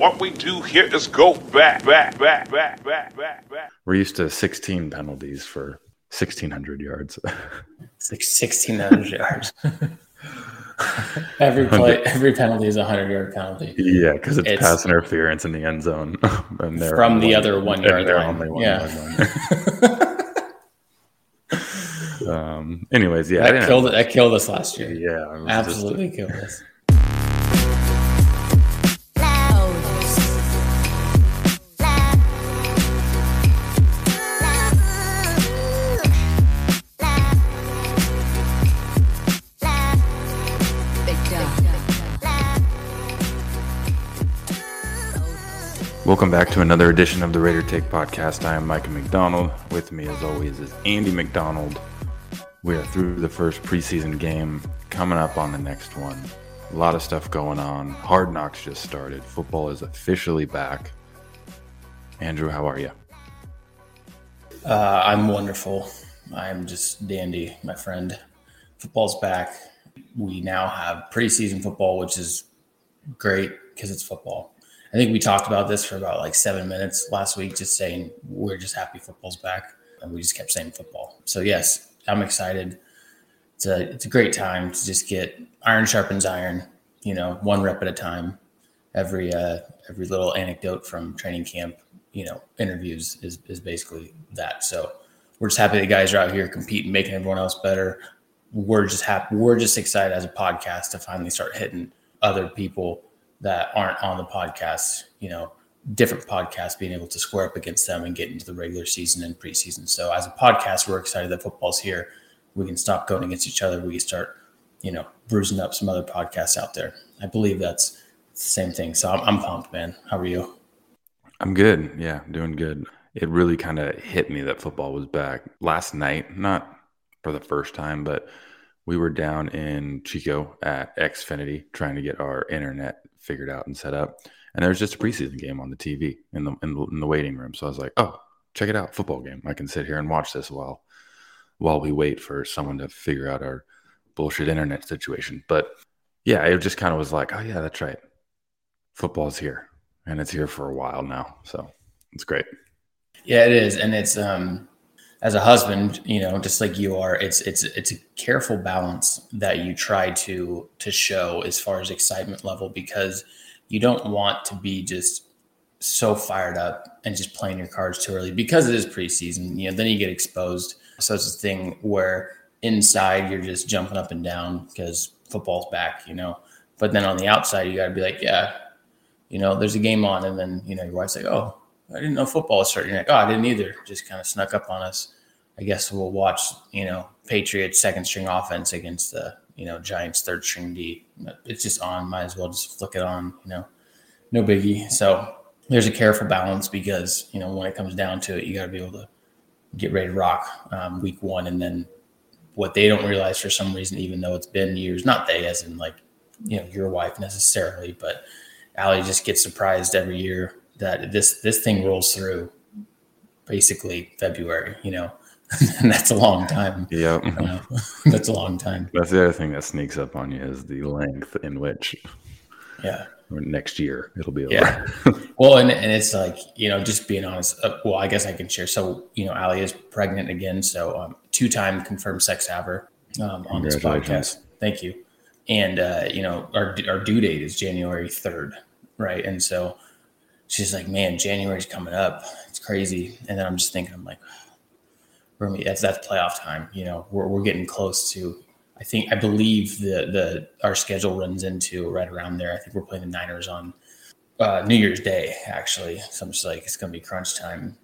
What we do here is go back, back, back, back, back, back, back. We're used to 16 penalties for 1,600 yards. It's like sixteen hundred yards. every play, every penalty is a hundred yard penalty yeah, because it's, It's- pass interference in the end zone. and they're from on the other one yard they're line. only one yeah, yard line. um, anyways, yeah, I that didn't killed that killed us last year. Yeah, it was just- Absolutely killed us. Welcome back to another edition of the Raider Take Podcast. I am Micah McDonald. With me, as always, is Andy McDonald. We are through the first preseason game, coming up on the next one. A lot of stuff going on. Hard Knocks just started. Football is officially back. Andrew, how are you? Uh, I'm wonderful. I'm just dandy, my friend. Football's back. We now have preseason football, which is great because it's football. I think we talked about this for about like seven minutes last week, just saying we're just happy football's back, and we just kept saying football. So yes, I'm excited. It's a it's a great time to just get iron sharpens iron. You know, one rep at a time. Every uh, every little anecdote from training camp, you know, interviews is is basically that. So we're just happy the guys are out here competing, making everyone else better. We're just happy. We're just excited as a podcast to finally start hitting other people that aren't on the podcast, you know, different podcasts being able to square up against them and get into the regular season and preseason. So as a podcast, we're excited that football's here. We can stop going against each other. We can start, you know, bruising up some other podcasts out there. I believe that's the same thing. So I'm, I'm pumped, man. How are you? I'm good. Yeah, doing good. It really kind of hit me that football was back last night, not for the first time, but we were down in Chico at Xfinity trying to get our internet figured out and set up. And there was just a preseason game on the TV in the, in the in the waiting room. So I was like, "Oh, check it out, football game. I can sit here and watch this while while we wait for someone to figure out our bullshit internet situation." But yeah, it just kind of was like, "Oh yeah, that's right. Football's here." And it's here for a while now. So it's great. Yeah, it is, and it's um, as a husband, you know, just like you are, it's it's it's a careful balance that you try to to show as far as excitement level because you don't want to be just so fired up and just playing your cards too early because it is preseason. You know, then you get exposed. So it's a thing where inside you're just jumping up and down because football's back, you know. But then on the outside, you got to be like, yeah, you know, there's a game on, and then you know your wife's like, oh, I didn't know football was starting. You're like, oh, I didn't either. Just kind of snuck up on us. I guess we'll watch, you know, Patriots second string offense against the, you know, Giants third string D. It's just on. Might as well just flick it on, you know, no biggie. So there's a careful balance because, you know, when it comes down to it, you got to be able to get ready to rock um, week one. And then what they don't realize for some reason, even though it's been years, not they as in like, you know, your wife necessarily, but Allie just gets surprised every year that this this thing rolls through basically February, you know, and that's a long time. Know? that's a long time. That's the other thing that sneaks up on you is the length in which Yeah. next year it'll be over. Yeah. Well, and, and it's like, you know, just being honest. Uh, well, I guess I can share. So, you know, Ali is pregnant again. So, um, two time confirmed sex haver um, on this podcast. Thank you. And, uh, you know, our, our due date is January 3rd. Right. And so she's like, man, January's coming up. It's crazy. And then I'm just thinking, I'm like, that's, that's playoff time. You know, we're, we're getting close to, I think, I believe the, the, our schedule runs into right around there. I think we're playing the Niners on uh, New Year's Day, actually. So I'm just like, it's going to be crunch time.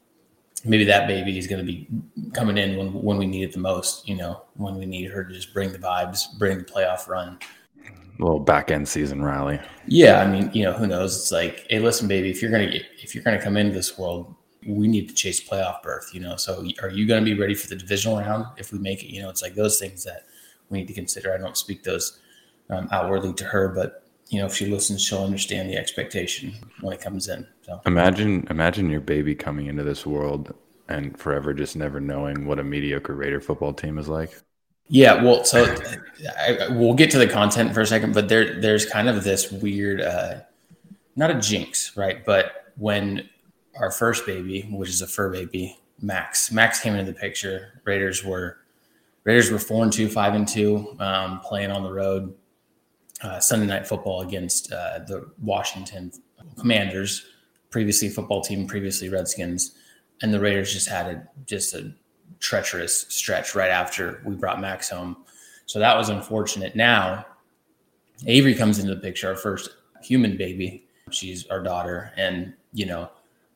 Maybe that baby is going to be coming in when, when we need it the most, you know, when we need her to just bring the vibes, bring the playoff run. Little back end season rally. Yeah, I mean, you know, who knows? It's like, hey, listen, baby, if you're gonna get, if you're gonna come into this world, we need to chase playoff berth. You know, so are you gonna be ready for the divisional round if we make it? You know, it's like those things that we need to consider. I don't speak those um, outwardly to her, but you know, if she listens, she'll understand the expectation when it comes in. So Imagine imagine your baby coming into this world and forever just never knowing what a mediocre Raider football team is like. Yeah, well, so I, we'll get to the content for a second, but there there's kind of this weird uh, not a jinx, right? But when our first baby, which is a fur baby, Max, Max came into the picture. Raiders were Raiders were four and two, five and two, um, playing on the road. Uh, Sunday night football against uh, the Washington Commanders, previously football team, previously Redskins, and the Raiders just had a just a treacherous stretch right after we brought Max home. So that was unfortunate. Now Avery comes into the picture, our first human baby. She's our daughter, and you know,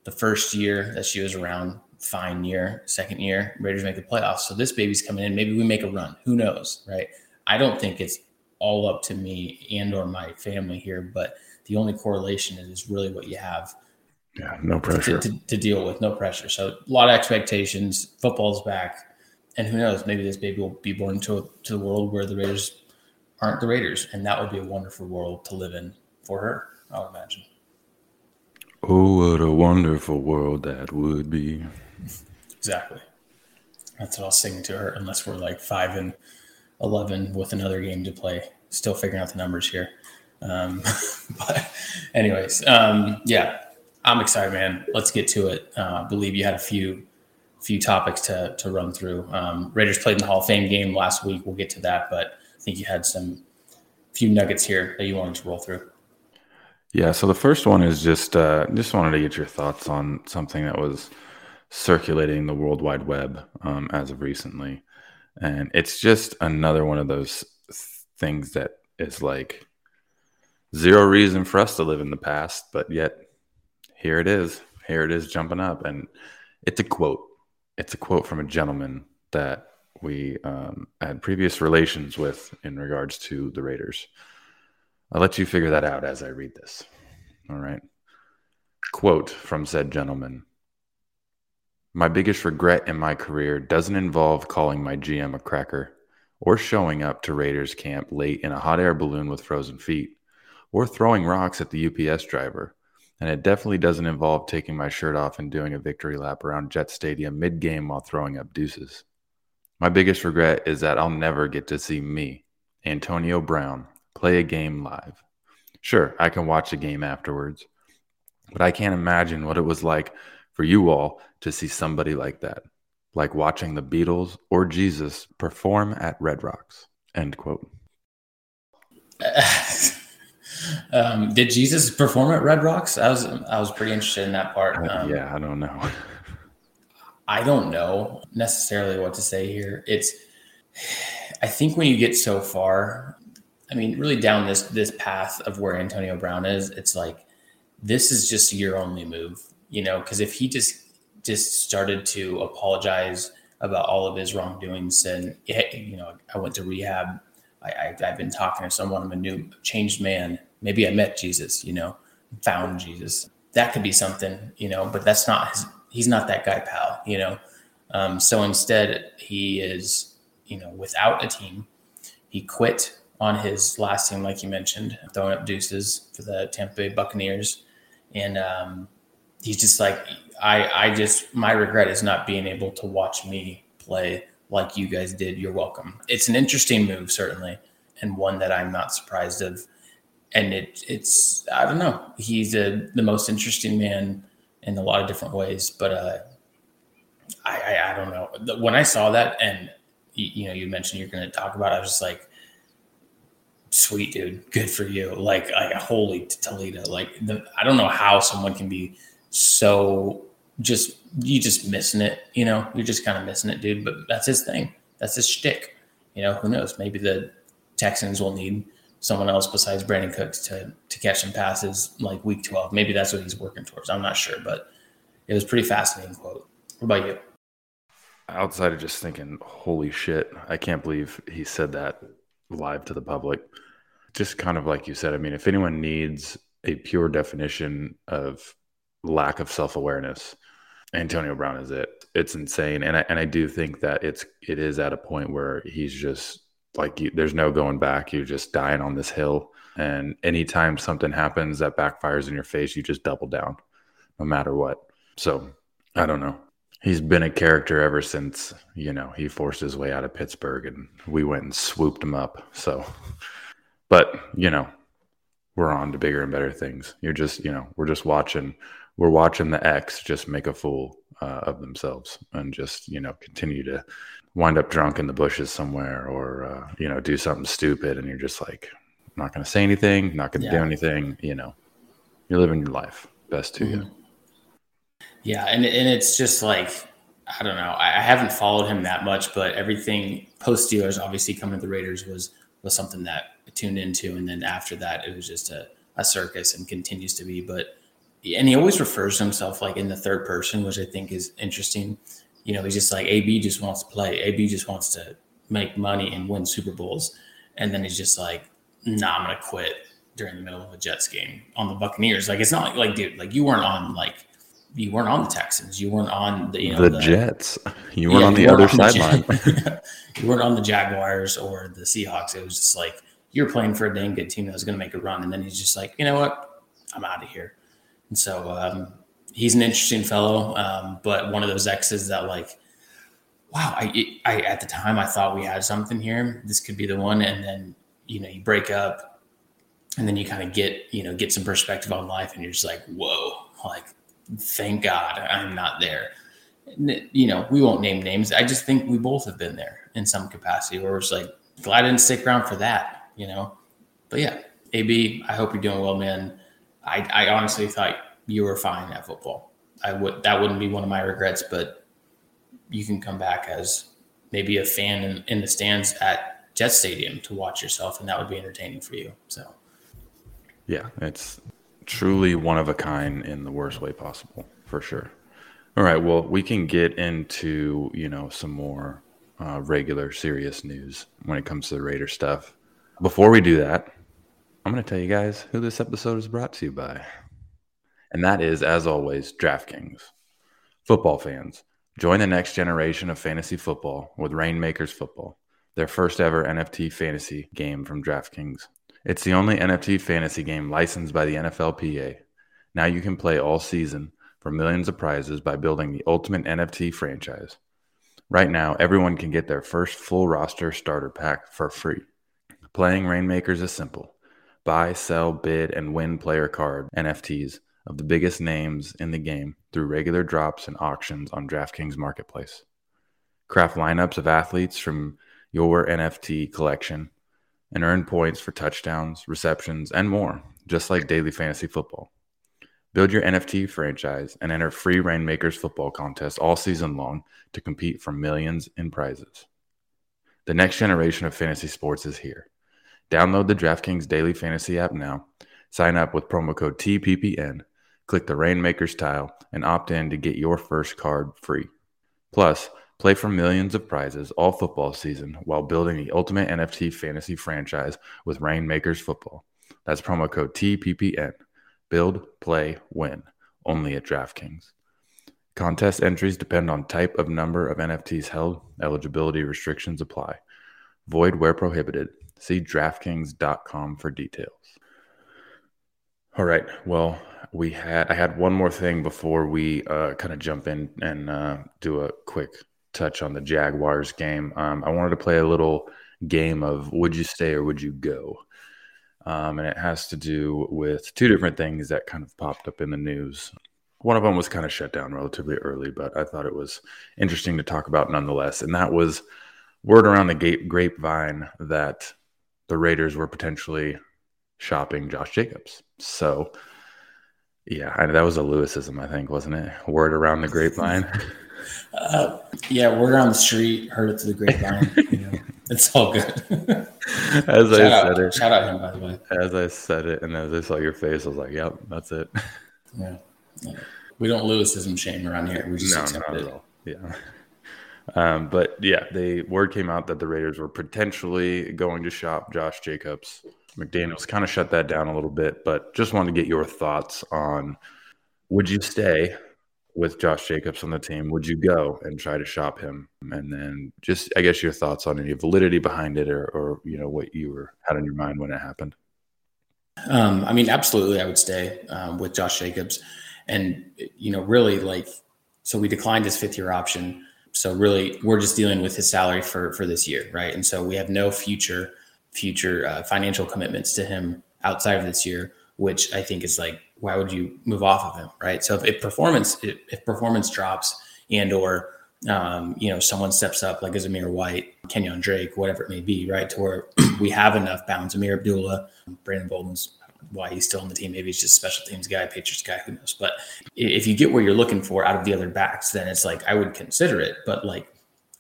the first year that she was around, fine year. Second year, Raiders make the playoffs. So this baby's coming in. Maybe we make a run. Who knows, right? I don't think it's all up to me and or my family here, but the only correlation is really what you have. Yeah, no pressure to, to, to deal with, no pressure. So a lot of expectations. Football's back, and who knows? Maybe this baby will be born to to the world where the Raiders aren't the Raiders, and that would be a wonderful world to live in for her. I would imagine. Oh, what a wonderful world that would be. Exactly. That's what I'll sing to her, unless we're like five and eleven with another game to play. Still figuring out the numbers here. Um, but, anyways, um, yeah, I'm excited, man. Let's get to it. Uh, I believe you had a few few topics to to run through. Um, Raiders played in the Hall of Fame game last week. We'll get to that, but I think you had some few nuggets here that you wanted to roll through. Yeah. So the first one is just uh, just wanted to get your thoughts on something that was circulating the World Wide Web um, as of recently, and it's just another one of those things that is like zero reason for us to live in the past, but yet here it is. Here it is jumping up, and it's a quote. It's a quote from a gentleman that we um, had previous relations with in regards to the Raiders. I'll let you figure that out as I read this. All right. Quote from said gentleman My biggest regret in my career doesn't involve calling my GM a cracker or showing up to Raiders camp late in a hot air balloon with frozen feet or throwing rocks at the UPS driver. And it definitely doesn't involve taking my shirt off and doing a victory lap around Jet Stadium mid game while throwing up deuces. My biggest regret is that I'll never get to see me, Antonio Brown, play a game live. Sure, I can watch a game afterwards, but I can't imagine what it was like for you all to see somebody like that, like watching the Beatles or Jesus perform at Red Rocks. End quote. um, did Jesus perform at Red Rocks? I was I was pretty interested in that part. Um, yeah, I don't know. I don't know necessarily what to say here. It's I think when you get so far, I mean, really down this this path of where Antonio Brown is, it's like this is just your only move, you know, because if he just just started to apologize about all of his wrongdoings and you know, I went to rehab, I, I have been talking to someone, I'm a new changed man. Maybe I met Jesus, you know, found Jesus. That could be something, you know, but that's not his he's not that guy, pal. You know, um, so instead he is, you know, without a team. He quit on his last team, like you mentioned, throwing up deuces for the Tampa Bay Buccaneers, and um, he's just like, I, I just my regret is not being able to watch me play like you guys did. You're welcome. It's an interesting move, certainly, and one that I'm not surprised of. And it, it's I don't know. He's a, the most interesting man in a lot of different ways. But uh, I, I, I don't know. When I saw that, and you, you know, you mentioned you're going to talk about, it, I was just like, sweet dude, good for you. Like, like holy Toledo. Like, the, I don't know how someone can be so just you just missing it. You know, you're just kind of missing it, dude. But that's his thing. That's his shtick. You know, who knows? Maybe the Texans will need someone else besides Brandin Cooks to to catch some passes like week 12. Maybe that's what he's working towards. I'm not sure, but it was pretty fascinating quote. What about you? Outside of just thinking, holy shit, I can't believe he said that live to the public. Just kind of like you said, I mean, if anyone needs a pure definition of lack of self awareness, Antonio Brown is it. It's insane, and I and I do think that it's it is at a point where he's just like you, there's no going back. You're just dying on this hill. And anytime something happens that backfires in your face, you just double down no matter what. So I don't know. He's been a character ever since, you know, he forced his way out of Pittsburgh and we went and swooped him up. So, but, you know, we're on to bigger and better things. You're just, you know, we're just watching, we're watching the X just make a fool uh, of themselves and just, you know, continue to wind up drunk in the bushes somewhere or, uh, you know, do something stupid. And you're just like, I'm not going to say anything, not going to yeah. do anything, you know, you're living your life best to mm-hmm. you. Yeah. And, and it's just like, I don't know. I, I haven't followed him that much, but everything post Steelers, obviously coming to the Raiders was, was something that tuned into. And then after that, it was just a, a circus and continues to be. But and he always refers to himself like in the third person, which I think is interesting. You know, he's just like AB just wants to play. AB just wants to make money and win Super Bowls. And then he's just like, nah, I'm gonna quit during the middle of a Jets game on the Buccaneers. Like it's not like, dude, like you weren't on like you weren't on the Texans. You weren't on the you know, the, the Jets. You weren't yeah, on the other sideline. you weren't on the Jaguars or the Seahawks. It was just like you're playing for a dang good team that was going to make a run, and then he's just like, you know what, I'm out of here. And so um, he's an interesting fellow, um, but one of those X's that like, wow, I, I at the time I thought we had something here. This could be the one, and then you know you break up, and then you kind of get you know get some perspective on life, and you're just like, whoa, like thank God I'm not there. You know, we won't name names. I just think we both have been there in some capacity where it's like, glad I didn't stick around for that you know. But yeah, AB, I hope you're doing well, man. I, I honestly thought you were fine at football. I would that wouldn't be one of my regrets, but you can come back as maybe a fan in, in the stands at Jet Stadium to watch yourself, and that would be entertaining for you. So, yeah, it's truly one of a kind in the worst way possible, for sure. All right, well, we can get into you know some more uh, regular serious news when it comes to the Raider stuff. Before we do that, I'm going to tell you guys who this episode is brought to you by. And that is, as always, DraftKings. Football fans, join the next generation of fantasy football with Reignmakers Football, their first ever NFT fantasy game from DraftKings. It's the only NFT fantasy game licensed by the NFLPA. Now you can play all season for millions of prizes by building the ultimate NFT franchise. Right now, everyone can get their first full roster starter pack for free. Playing Reignmakers is simple. Buy, sell, bid, and win player card NFTs of the biggest names in the game through regular drops and auctions on DraftKings Marketplace. Craft lineups of athletes from your NFT collection and earn points for touchdowns, receptions, and more, just like daily fantasy football. Build your NFT franchise and enter free Reignmakers football contests all season long to compete for millions in prizes. The next generation of fantasy sports is here. Download the DraftKings Daily Fantasy app now. Sign up with promo code TPPN. Click the Reignmakers tile and opt in to get your first card free. Plus, play for millions of prizes all football season while building the ultimate NFT fantasy franchise with Reignmakers Football. That's promo code TPPN. Build, play, win. Only at DraftKings. Contest entries depend on type of number of NFTs held. Eligibility restrictions apply. Void where prohibited. See DraftKings.com for details. All right. Well, we had I had one more thing before we uh, kind of jump in and uh, do a quick touch on the Jaguars game. Um, I wanted to play a little game of would you stay or would you go, um, and it has to do with two different things that kind of popped up in the news. One of them was kind of shut down relatively early, but I thought it was interesting to talk about nonetheless, and that was word around the grapevine that the Raiders were potentially shopping Josh Jacobs. So, yeah, I, that was a Lewisism, I think, wasn't it? Word around the grapevine. Uh, yeah, word on the street, heard it to the grapevine. you know, it's all good. as shout I out, said it, shout out him by the way. As I said it, and as I saw your face, I was like, "Yep, that's it." Yeah, yeah. we don't Lewisism shame around here. We just no, accept it. Yeah. Um, but yeah, the word came out that the Raiders were potentially going to shop Josh Jacobs. McDaniels kind of shut that down a little bit, but just wanted to get your thoughts on would you stay with Josh Jacobs on the team? Would you go and try to shop him? And then just, I guess, your thoughts on any validity behind it or, or you know, what you were had in your mind when it happened. Um, I mean, absolutely, I would stay um, with Josh Jacobs. And, you know, really like, so we declined his fifth year option. So really, we're just dealing with his salary for for this year, right? And so we have no future future uh, financial commitments to him outside of this year, which I think is like, why would you move off of him, right? So if, if performance if, if, performance drops and or um, you know someone steps up like a Zamir White, Kenyon Drake, whatever it may be, right, to where we have enough balance. Ameer Abdullah, Brandon Bolden's why he's still on the team. Maybe he's just a special teams guy, Patriots guy, who knows? But if you get where you're looking for out of the other backs, then it's like I would consider it. But like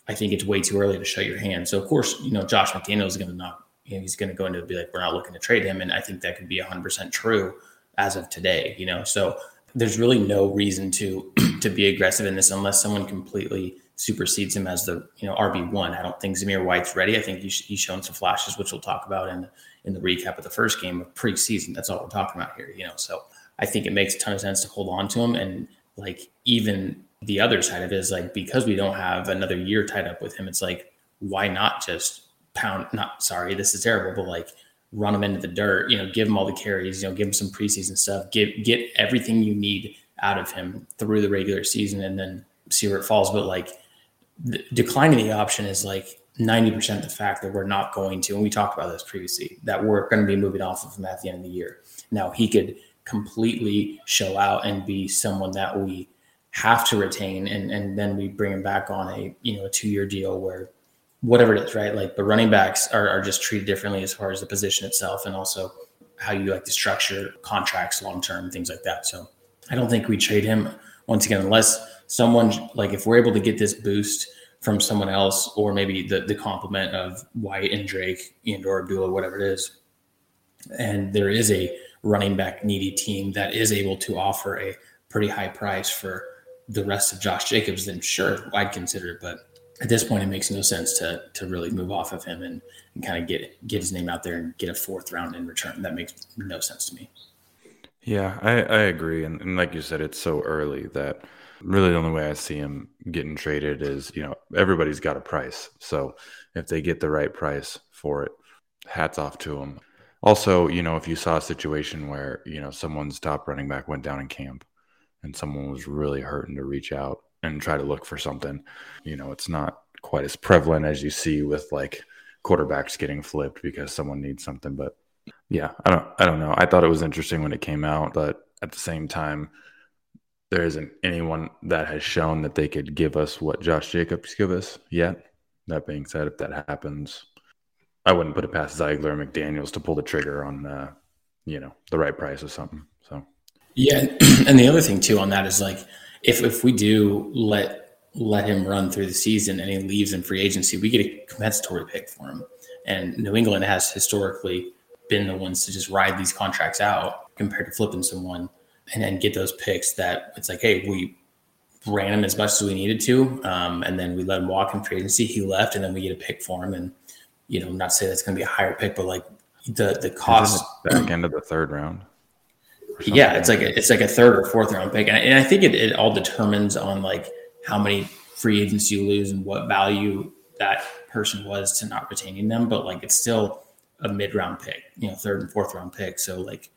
I think it's way too early to show your hand. So of course, you know, Josh McDaniel is going to not, you know, he's going to go into be like, we're not looking to trade him, and I think that could be 100 percent true as of today. You know, so there's really no reason to to be aggressive in this unless someone completely supersedes him as the you know RB one. I don't think Zamir White's ready. I think he's, he's shown some flashes, which we'll talk about in in the recap of the first game of preseason. That's all we're talking about here. You know, so I think it makes a ton of sense to hold on to him and like even the other side of it is like because we don't have another year tied up with him, it's like why not just pound? Not sorry, this is terrible, but like run him into the dirt. You know, give him all the carries. You know, give him some preseason stuff. Get get everything you need out of him through the regular season, and then see where it falls. But like the, declining the option is like 90% the fact that we're not going to, and we talked about this previously, that we're going to be moving off of him at the end of the year. Now, he could completely show out and be someone that we have to retain and and then we bring him back on a you know a two year deal where whatever it is right like the running backs are, are just treated differently as far as the position itself and also how you like to structure contracts long term things like that so i don't think we trade him once again unless someone like if we're able to get this boost from someone else or maybe the the complement of white and drake and or abdullah whatever it is and there is a running back needy team that is able to offer a pretty high price for the rest of Josh Jacobs, then sure, I'd consider it. But at this point, it makes no sense to to really move off of him and, and kind of get get his name out there and get a fourth round in return. That makes no sense to me. Yeah, I, I agree. And, and like you said, it's so early that really the only way I see him getting traded is, you know, everybody's got a price. So if they get the right price for it, hats off to them. Also, you know, if you saw a situation where, you know, someone's top running back went down in camp and someone was really hurting to reach out and try to look for something, you know, it's not quite as prevalent as you see with like quarterbacks getting flipped because someone needs something. But yeah, I don't, I don't know. I thought it was interesting when it came out, but at the same time, there isn't anyone that has shown that they could give us what Josh Jacobs give us yet. That being said, if that happens, I wouldn't put it past Ziegler or McDaniels to pull the trigger on, uh, you know, the right price or something. So yeah, and the other thing too on that is like if if we do let let him run through the season and he leaves in free agency, we get a compensatory pick for him. And New England has historically been the ones to just ride these contracts out compared to flipping someone and then get those picks that it's like, hey, we ran him as much as we needed to, um, and then we let him walk in free agency. He left, and then we get a pick for him. And you know, not say that's going to be a higher pick, but like the the cost back end of the third round. Yeah, it's like a, it's like a third or fourth round pick, and I, and I think it, it all determines on like how many free agents you lose and what value that person was to not retaining them. But like it's still a mid round pick, you know, third and fourth round pick. So like,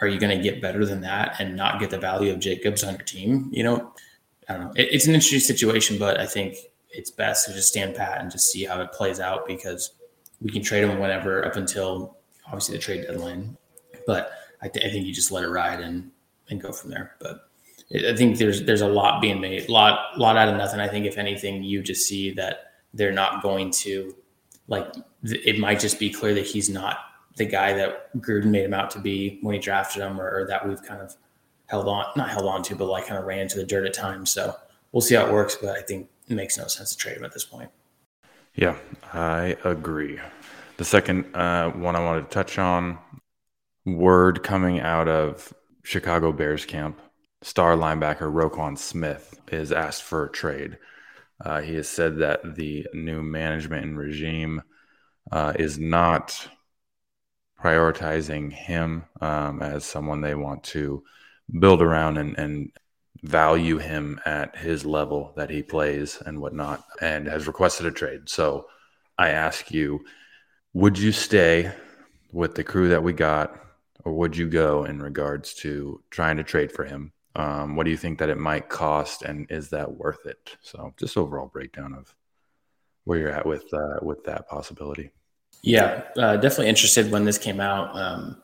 are you going to get better than that and not get the value of Jacobs on your team? You know, I don't know. It, it's an interesting situation, but I think it's best to just stand pat and just see how it plays out because we can trade him whenever up until obviously the trade deadline. But I, th- I think you just let it ride and and go from there. But I think there's there's a lot being made, lot lot out of nothing. I think if anything, you just see that they're not going to like. It might just be clear that he's not the guy that Gruden made him out to be when he drafted him, or, or that we've kind of held on, not held on to, but like kind of ran into the dirt at times. So we'll see how it works. But I think it makes no sense to trade him at this point. Yeah, I agree. The second uh, one I wanted to touch on word coming out of Chicago Bears camp. Star linebacker Roquan Smith is asked for a trade. Uh, he has said that the new management and regime uh, is not prioritizing him um, as someone they want to build around and, and value him at his level that he plays and whatnot, and has requested a trade. So I ask you, would you stay with the crew that we got or would you go in regards to trying to trade for him? Um, what do you think that it might cost, and is that worth it? So, just overall breakdown of where you're at with uh, with that possibility. Yeah, uh, definitely interested when this came out. Um,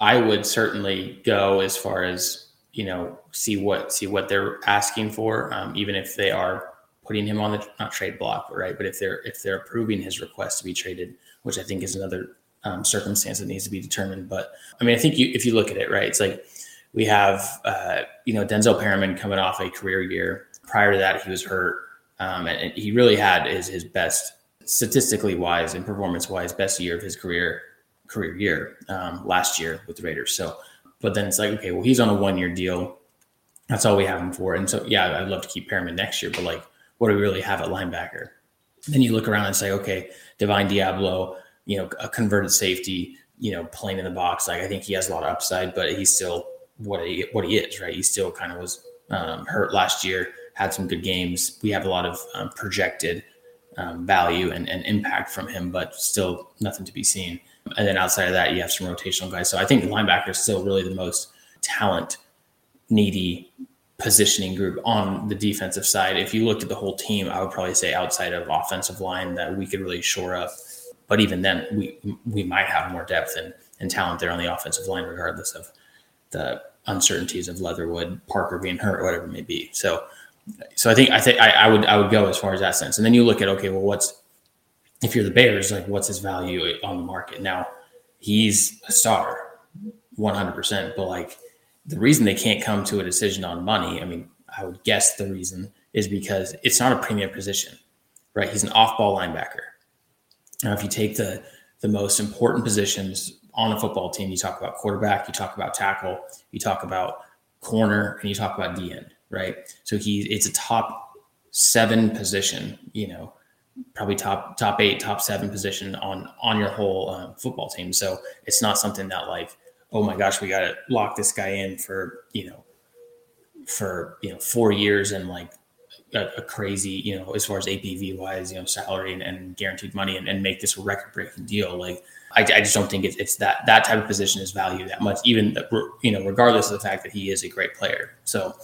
I would certainly go as far as you know see what see what they're asking for, um, even if they are putting him on the not trade block, right? But if they're if they're approving his request to be traded, which I think is another um, circumstance that needs to be determined. But I mean, I think you, if you look at it, right, it's like we have uh, you know Denzel Perryman coming off a career year. Prior to that, he was hurt, um, and, he really had his his best statistically wise and performance wise best year of his career career year um, last year with the Raiders. So, but then it's like okay, well he's on a one year deal. That's all we have him for. And so yeah, I'd love to keep Perryman next year, but like, what do we really have at linebacker? Then you look around and say, okay, Divine Deablo, you know, a converted safety, you know, playing in the box. Like I think he has a lot of upside, but he's still what he what he is, right? He still kind of was um, hurt last year, had some good games. We have a lot of um, projected um, value and, and impact from him, but still nothing to be seen. And then outside of that, you have some rotational guys. So I think linebacker is still really the most talent needy positioning group on the defensive side. If you looked at the whole team, I would probably say outside of offensive line that we could really shore up. But even then, we we might have more depth and, and talent there on the offensive line, regardless of the uncertainties of Leatherwood, Parker being hurt, whatever it may be. So, so I think I think I, I would I would go as far as that sense. And then you look at okay, well, what's if you're the Bears, like what's his value on the market now? He's a star, 100. percent But like the reason they can't come to a decision on money, I mean, I would guess the reason is because it's not a premium position, right? He's an off-ball linebacker. Now, if you take the the most important positions on a football team, you talk about quarterback, you talk about tackle, you talk about corner, and you talk about D end, right? So he it's a top seven position, you know, probably top top eight, top seven position on on your whole um, football team. So it's not something that like oh my gosh, we got to lock this guy in for, you know, for, you know, four years and like a, a crazy, you know, as far as APV wise, you know, salary and, and guaranteed money and, and, make this a record breaking deal. Like, I, I, just don't think it's, it's that, that type of position is valued that much, even, you know, regardless of the fact that he is a great player. So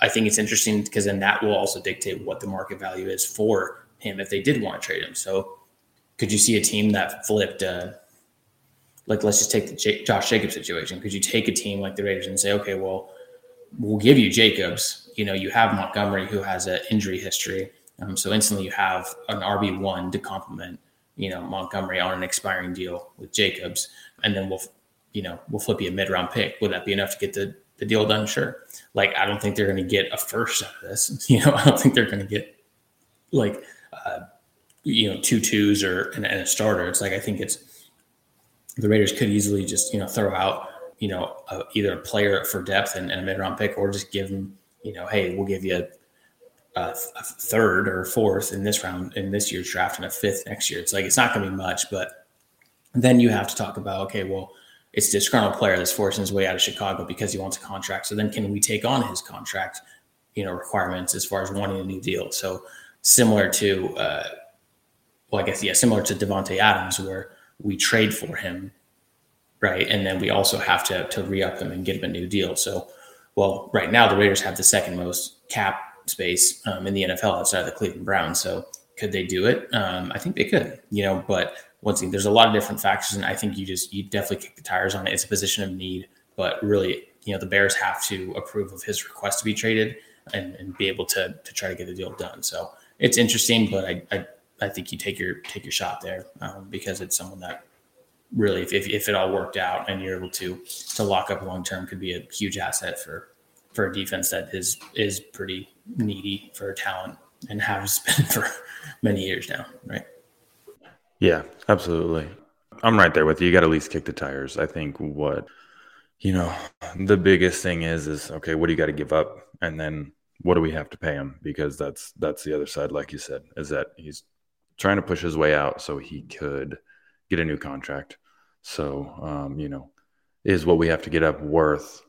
I think it's interesting because then that will also dictate what the market value is for him if they did want to trade him. So could you see a team that flipped, uh, like let's just take the J- Josh Jacobs situation. Could you take a team like the Raiders and say, okay, well, we'll give you Jacobs. You know, you have Montgomery who has an injury history, um, so instantly you have an RB one to complement. You know, Montgomery on an expiring deal with Jacobs, and then we'll, you know, we'll flip you a mid round pick. Would that be enough to get the the deal done? Sure. Like, I don't think they're going to get a first out of this. You know, I don't think they're going to get like, uh, you know, two twos or and, and a starter. It's like I think it's the Raiders could easily just you know throw out you know a, either a player for depth and, and a mid round pick, or just give them you know hey we'll give you a, a, third or fourth in this round in this year's draft and a fifth next year. It's like it's not going to be much, but then you have to talk about okay well it's disgruntled player that's forcing his way out of Chicago because he wants a contract. So then can we take on his contract you know requirements as far as wanting a new deal? So similar to uh, well I guess yeah similar to Davante Adams where we trade for him, right? And then we also have to to re up him and get him a new deal. So, well, right now the Raiders have the second most cap space um, in the NFL outside of the Cleveland Browns. So, could they do it? Um, I think they could, you know. But once again, there's a lot of different factors, and I think you just you definitely kick the tires on it. It's a position of need, but really, you know, the Bears have to approve of his request to be traded and, and be able to to try to get the deal done. So it's interesting, but I, I I think you take your take your shot there um, because it's someone that really, if, if, if, it all worked out and you're able to to lock up long term, could be a huge asset for for a defense that is is pretty needy for talent and has been for many years now, right? Yeah, absolutely. I'm right there with you. You got to at least kick the tires. I think what you know the biggest thing is is okay. What do you got to give up, and then what do we have to pay him? Because that's that's the other side, like you said, is that he's trying to push his way out so he could get a new contract. So, um, you know, is what we have to get up worth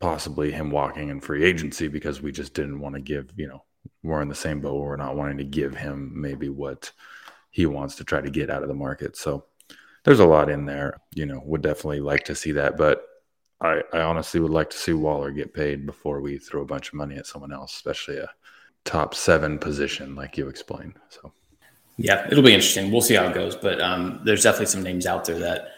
possibly him walking in free agency because we just didn't want to give, you know, we're in the same boat. We're not wanting to give him maybe what he wants to try to get out of the market. So there's a lot in there, you know, would definitely like to see that. But I, I honestly would like to see Waller get paid before we throw a bunch of money at someone else, especially a top seven position like you explained. So yeah, it'll be interesting. We'll see how it goes, but um, there's definitely some names out there that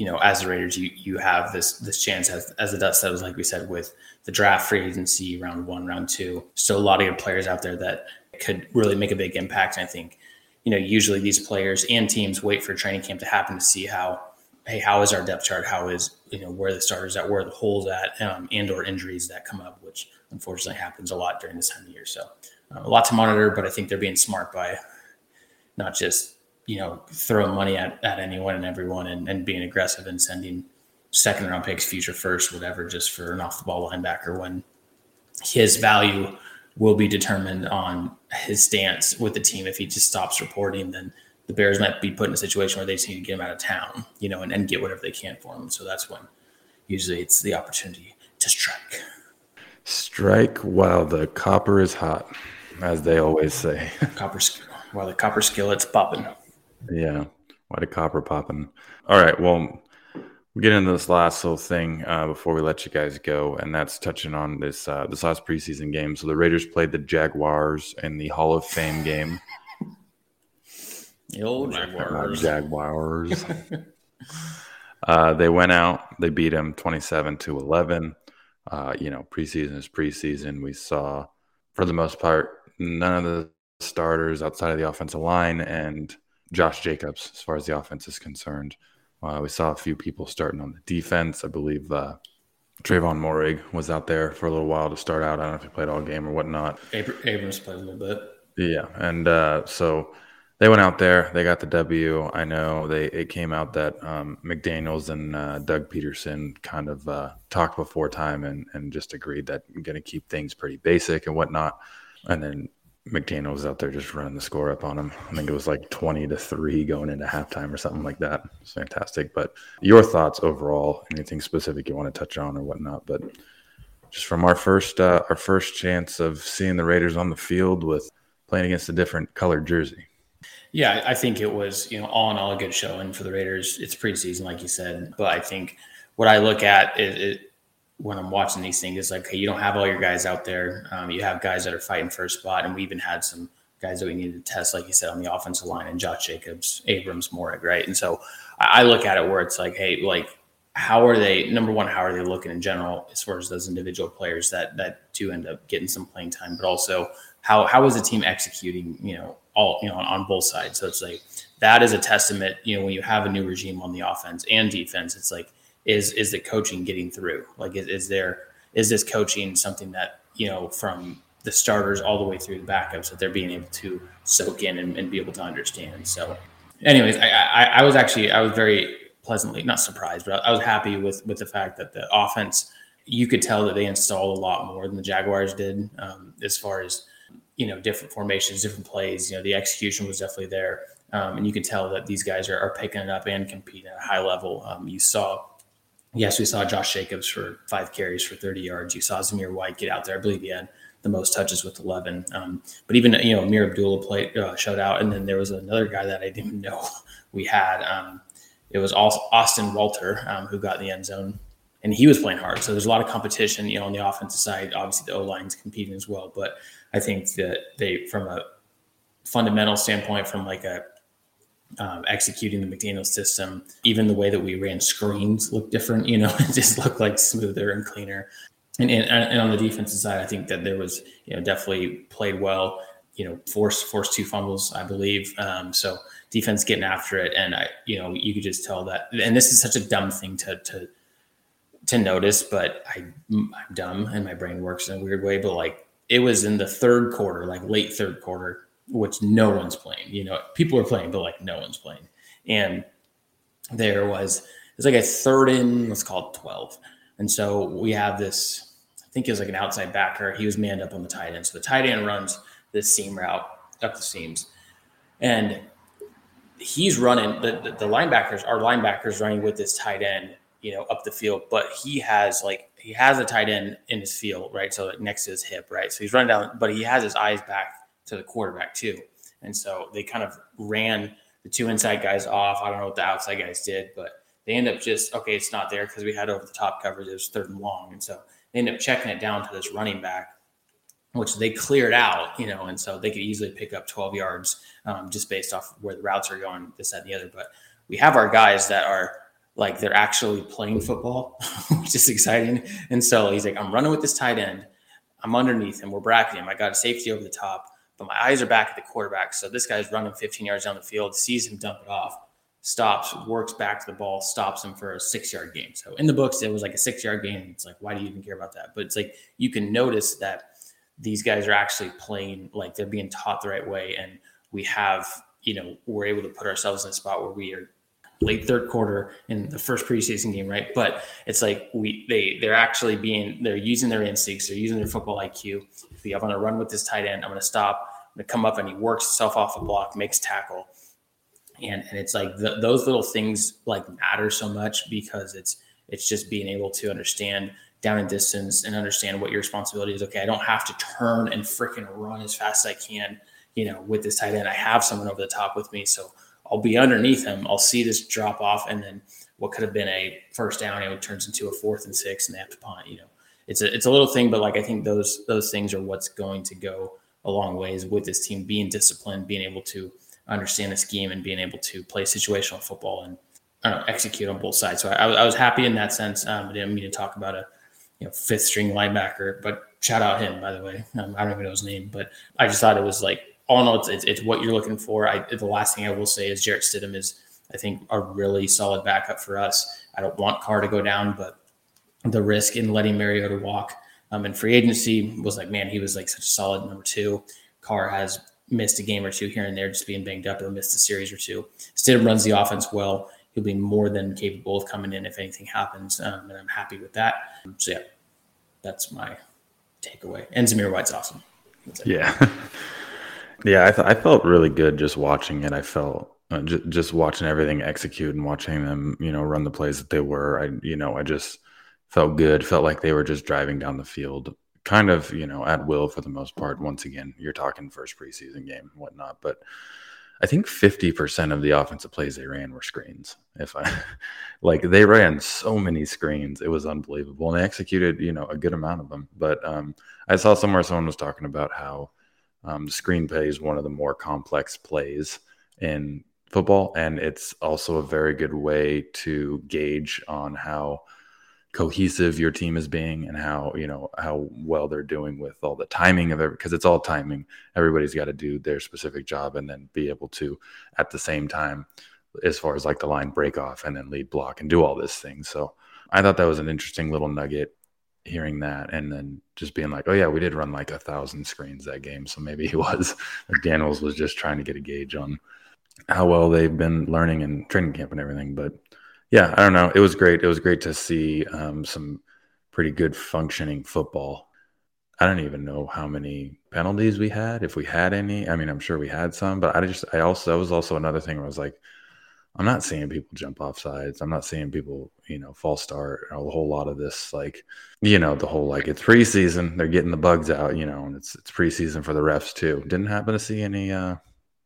you know, as the Raiders, you you have this this chance as as the dust settles, like we said, with the draft free agency round one, round two. Still a lot of good players out there that could really make a big impact. And I think, you know, usually these players and teams wait for training camp to happen to see how, hey, how is our depth chart? How is you know where the starters at, where the holes at, um, and or injuries that come up, which unfortunately happens a lot during this time of year. So uh, a lot to monitor, but I think they're being smart by not just you know, throwing money at, at anyone and everyone and, and being aggressive and sending second round picks, future first, whatever, just for an off the ball linebacker when his value will be determined on his stance with the team. If he just stops reporting, then the Bears might be put in a situation where they just need to get him out of town, you know, and, and get whatever they can for him. So that's when usually it's the opportunity to strike. Strike while the copper is hot, as they always say. copper while the copper skillet's popping. Yeah. Why the copper popping? All right. Well, we get into this last little thing uh, before we let you guys go, and that's touching on this uh, this last preseason game. So the Raiders played the Jaguars in the Hall of Fame game. The old Jaguars. Jaguars. uh, they went out. They beat them twenty-seven to eleven. Uh, you know, preseason is preseason. We saw, for the most part, none of the starters outside of the offensive line, and Josh Jacobs as far as the offense is concerned. Uh, we saw a few people starting on the defense. I believe uh, Tre'von Moehrig was out there for a little while to start out. I don't know if he played all game or whatnot. Abrams played a little bit. Yeah, and uh, so they went out there. They got the W. I know they it came out that um, McDaniel's and uh, Doug Pederson kind of uh, talked before time and and just agreed that going to keep things pretty basic and whatnot. And then McDaniel was out there just running the score up on him. I think it was like 20 to 3 going into halftime or something like that. It's fantastic. But your thoughts overall, anything specific you want to touch on or whatnot. But just from our first uh, our first chance of seeing the Raiders on the field with playing against a different colored jersey. Yeah, I think it was, you know, all in all a good showing for the Raiders. It's preseason, like you said. But I think what I look at is it, when I'm watching these things, it's like, hey, you don't have all your guys out there. Um, you have guys that are fighting for a spot, and we even had some guys that we needed to test, like you said, on the offensive line, and Josh Jacobs, Abrams, Moehrig, right? And so I look at it where it's like, hey, like, how are they? Number one, how are they looking in general as far as those individual players that that do end up getting some playing time, but also how how is the team executing? You know, all you know on, on both sides. So it's like that is a testament. You know, when you have a new regime on the offense and defense, it's like is is the coaching getting through? Like, is, is there is this coaching something that you know from the starters all the way through the backups that they're being able to soak in and, and be able to understand? So, anyways, I, I, I was actually I was very pleasantly not surprised, but I was happy with with the fact that the offense you could tell that they installed a lot more than the Jaguars did um, as far as you know different formations, different plays. You know, the execution was definitely there. Um, and you can tell that these guys are, are, picking it up and competing at a high level. Um, you saw yes, we saw Josh Jacobs for five carries for 30 yards. You saw Zamir White get out there. I believe he had the most touches with 11. Um, but even, you know, Ameer Abdullah played, uh, showed out. And then there was another guy that I didn't know we had. Um, it was Austin Walter um, who got in the end zone. And he was playing hard. So there's a lot of competition, you know, on the offensive side. Obviously, the O line's competing as well. But I think that they, from a fundamental standpoint, from like a um, executing the McDaniel system. Even the way that we ran screens looked different. You know, it just looked like smoother and cleaner. And, and, and on the defensive side, I think that there was you know definitely played well. You know, forced forced two fumbles, I believe. Um, so defense getting after it, and I you know you could just tell that. And this is such a dumb thing to to to notice, but I, I'm dumb and my brain works in a weird way. But like it was in the third quarter, like late third quarter, which no one's playing. You know, people are playing, but like no one's playing. And there was it's like a third in, let's call it twelve. And so we have this. I think it was like an outside backer. He was manned up on the tight end. So the tight end runs this seam route up the seams, and he's running. The, the, the linebackers, our linebackers, running with this tight end, you know, up the field. But he has like he has a tight end in his field, right? So like next to his hip, right? So he's running down, but he has his eyes back to the quarterback too. And so they kind of ran the two inside guys off. I don't know what the outside guys did, but they end up just okay, it's not there because we had over the top coverage. It was third and long, and so they end up checking it down to this running back, which they cleared out, you know, and so they could easily pick up 12 yards um, just based off where the routes are going, this, that, and the other. But we have our guys that are like they're actually playing football, which is exciting. And so he's like, I'm running with this tight end. I'm underneath him. We're bracketing him. I got a safety over the top, but my eyes are back at the quarterback. So this guy's running 15 yards down the field, sees him dump it off, stops, works back to the ball, stops him for a six yard game. So in the books, it was like a six yard game. It's like, why do you even care about that? But it's like you can notice that these guys are actually playing like they're being taught the right way. And we have, you know, we're able to put ourselves in a spot where we are late third quarter in the first preseason game, right? But it's like we they they're actually being they're using their instincts, they're using their football IQ. If I'm to run with this tight end, I'm going to stop. To come up and he works himself off the block, makes tackle, and and it's like the, those little things like matter so much because it's it's just being able to understand down and distance and understand what your responsibility is. Okay, I don't have to turn and freaking run as fast as I can. You know, with this tight end, I have someone over the top with me, so I'll be underneath him. I'll see this drop off, and then what could have been a first down, you it turns into a fourth and six, and they have to punt. You know, it's a it's a little thing, but like I think those those things are what's going to go a long ways with this team being disciplined, being able to understand the scheme, and being able to play situational football and know, execute on both sides. So I, I was happy in that sense. Um, I didn't mean to talk about a you know fifth string linebacker, but shout out him by the way. Um, I don't even know his name, but I just thought it was like all in all, it's, it's, it's what you're looking for. I, the last thing I will say is Jarrett Stidham is, I think, a really solid backup for us. I don't want Carr to go down, but the risk in letting Mariota walk um, in free agency was like, man, he was like such a solid number two. Carr has missed a game or two here and there, just being banged up, or missed a series or two. Stidham runs the offense well. He'll be more than capable of coming in if anything happens, um, and I'm happy with that. So yeah, that's my takeaway. And Zamir White's awesome. Yeah. Yeah, I, th- I felt really good just watching it. I felt uh, j- just watching everything execute and watching them, you know, run the plays that they were. I, you know, I just felt good. Felt like they were just driving down the field, kind of, you know, at will for the most part. Once again, you're talking first preseason game and whatnot, but I think 50% of the offensive plays they ran were screens. If I like, they ran so many screens, it was unbelievable, and they executed, you know, a good amount of them. But um, I saw somewhere someone was talking about how um, screen play is one of the more complex plays in football, and it's also a very good way to gauge on how cohesive your team is being and how you know how well they're doing with all the timing of it because it's all timing everybody's got to do their specific job and then be able to at the same time as far as like the line break off and then lead block and do all this thing so i thought that was an interesting little nugget hearing that and then just being like, oh yeah, we did run like a thousand screens that game. So maybe he was Daniels was just trying to get a gauge on how well they've been learning in training camp and everything. But yeah, I don't know. It was great. It was great to see um, some pretty good functioning football. I don't even know how many penalties we had, if we had any. I mean, I'm sure we had some, but I just, I also, that was also another thing where I was like, I'm not seeing people jump off sides. I'm not seeing people, you know, false start a whole lot of this, like, you know, the whole like it's preseason, they're getting the bugs out, you know, and it's it's preseason for the refs too. Didn't happen to see any uh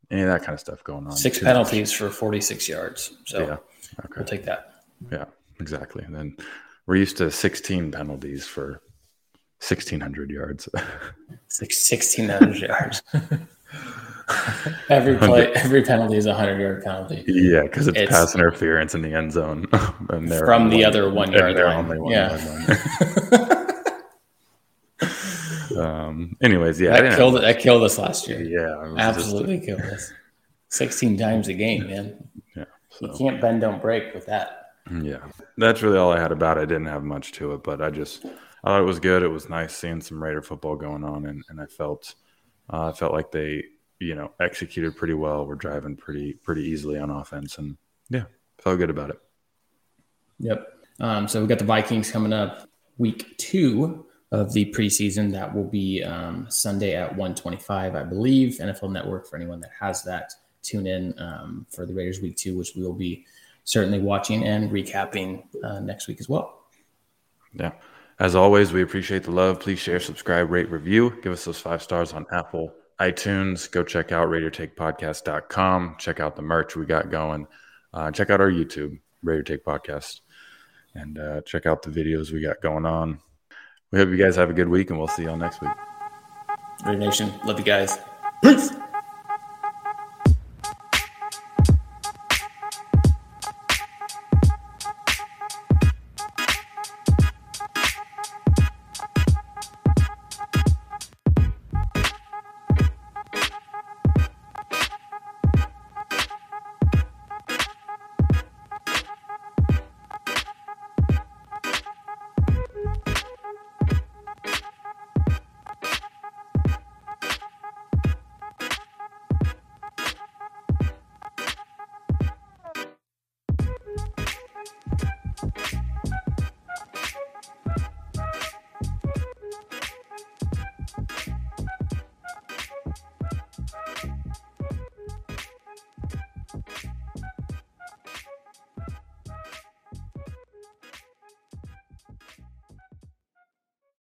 any of that kind of stuff going on. Six penalties much. for 46 yards. So yeah, okay. we'll take that. Yeah, exactly. And then we're used to 16 penalties for 1600 yards. 1600 yards. every play, every penalty is a hundred yard penalty. Yeah, because it's, it's, pass interference in the end zone, and they're from the one, other one yard line. One yeah. um. Anyways, yeah, that killed. That killed us last year. Yeah, absolutely just, killed us. Sixteen times a game, man. Yeah, so. you can't bend, don't break with that. Yeah, that's really all I had about it. I didn't have much to it, but I just I thought it was good. It was nice seeing some Raider football going on, and, and I felt uh, I felt like they you know, executed pretty well. We're driving pretty pretty easily on offense, and yeah, felt good about it. Yep. Um, so we got the Vikings coming up week two of the preseason. That will be um, Sunday at 125, I believe. NFL Network for anyone that has that. Tune in um, for the Raiders week two, which we will be certainly watching and recapping uh, next week as well. Yeah. As always, we appreciate the love. Please share, subscribe, rate, review. Give us those five stars on Apple iTunes. Go check out RaiderTakePodcast.com. Check out the merch we got going. Uh, check out our YouTube, Raider Take Podcast, and uh, check out the videos we got going on. We hope you guys have a good week, and we'll see y'all next week. Raider Nation, love you guys. Peace.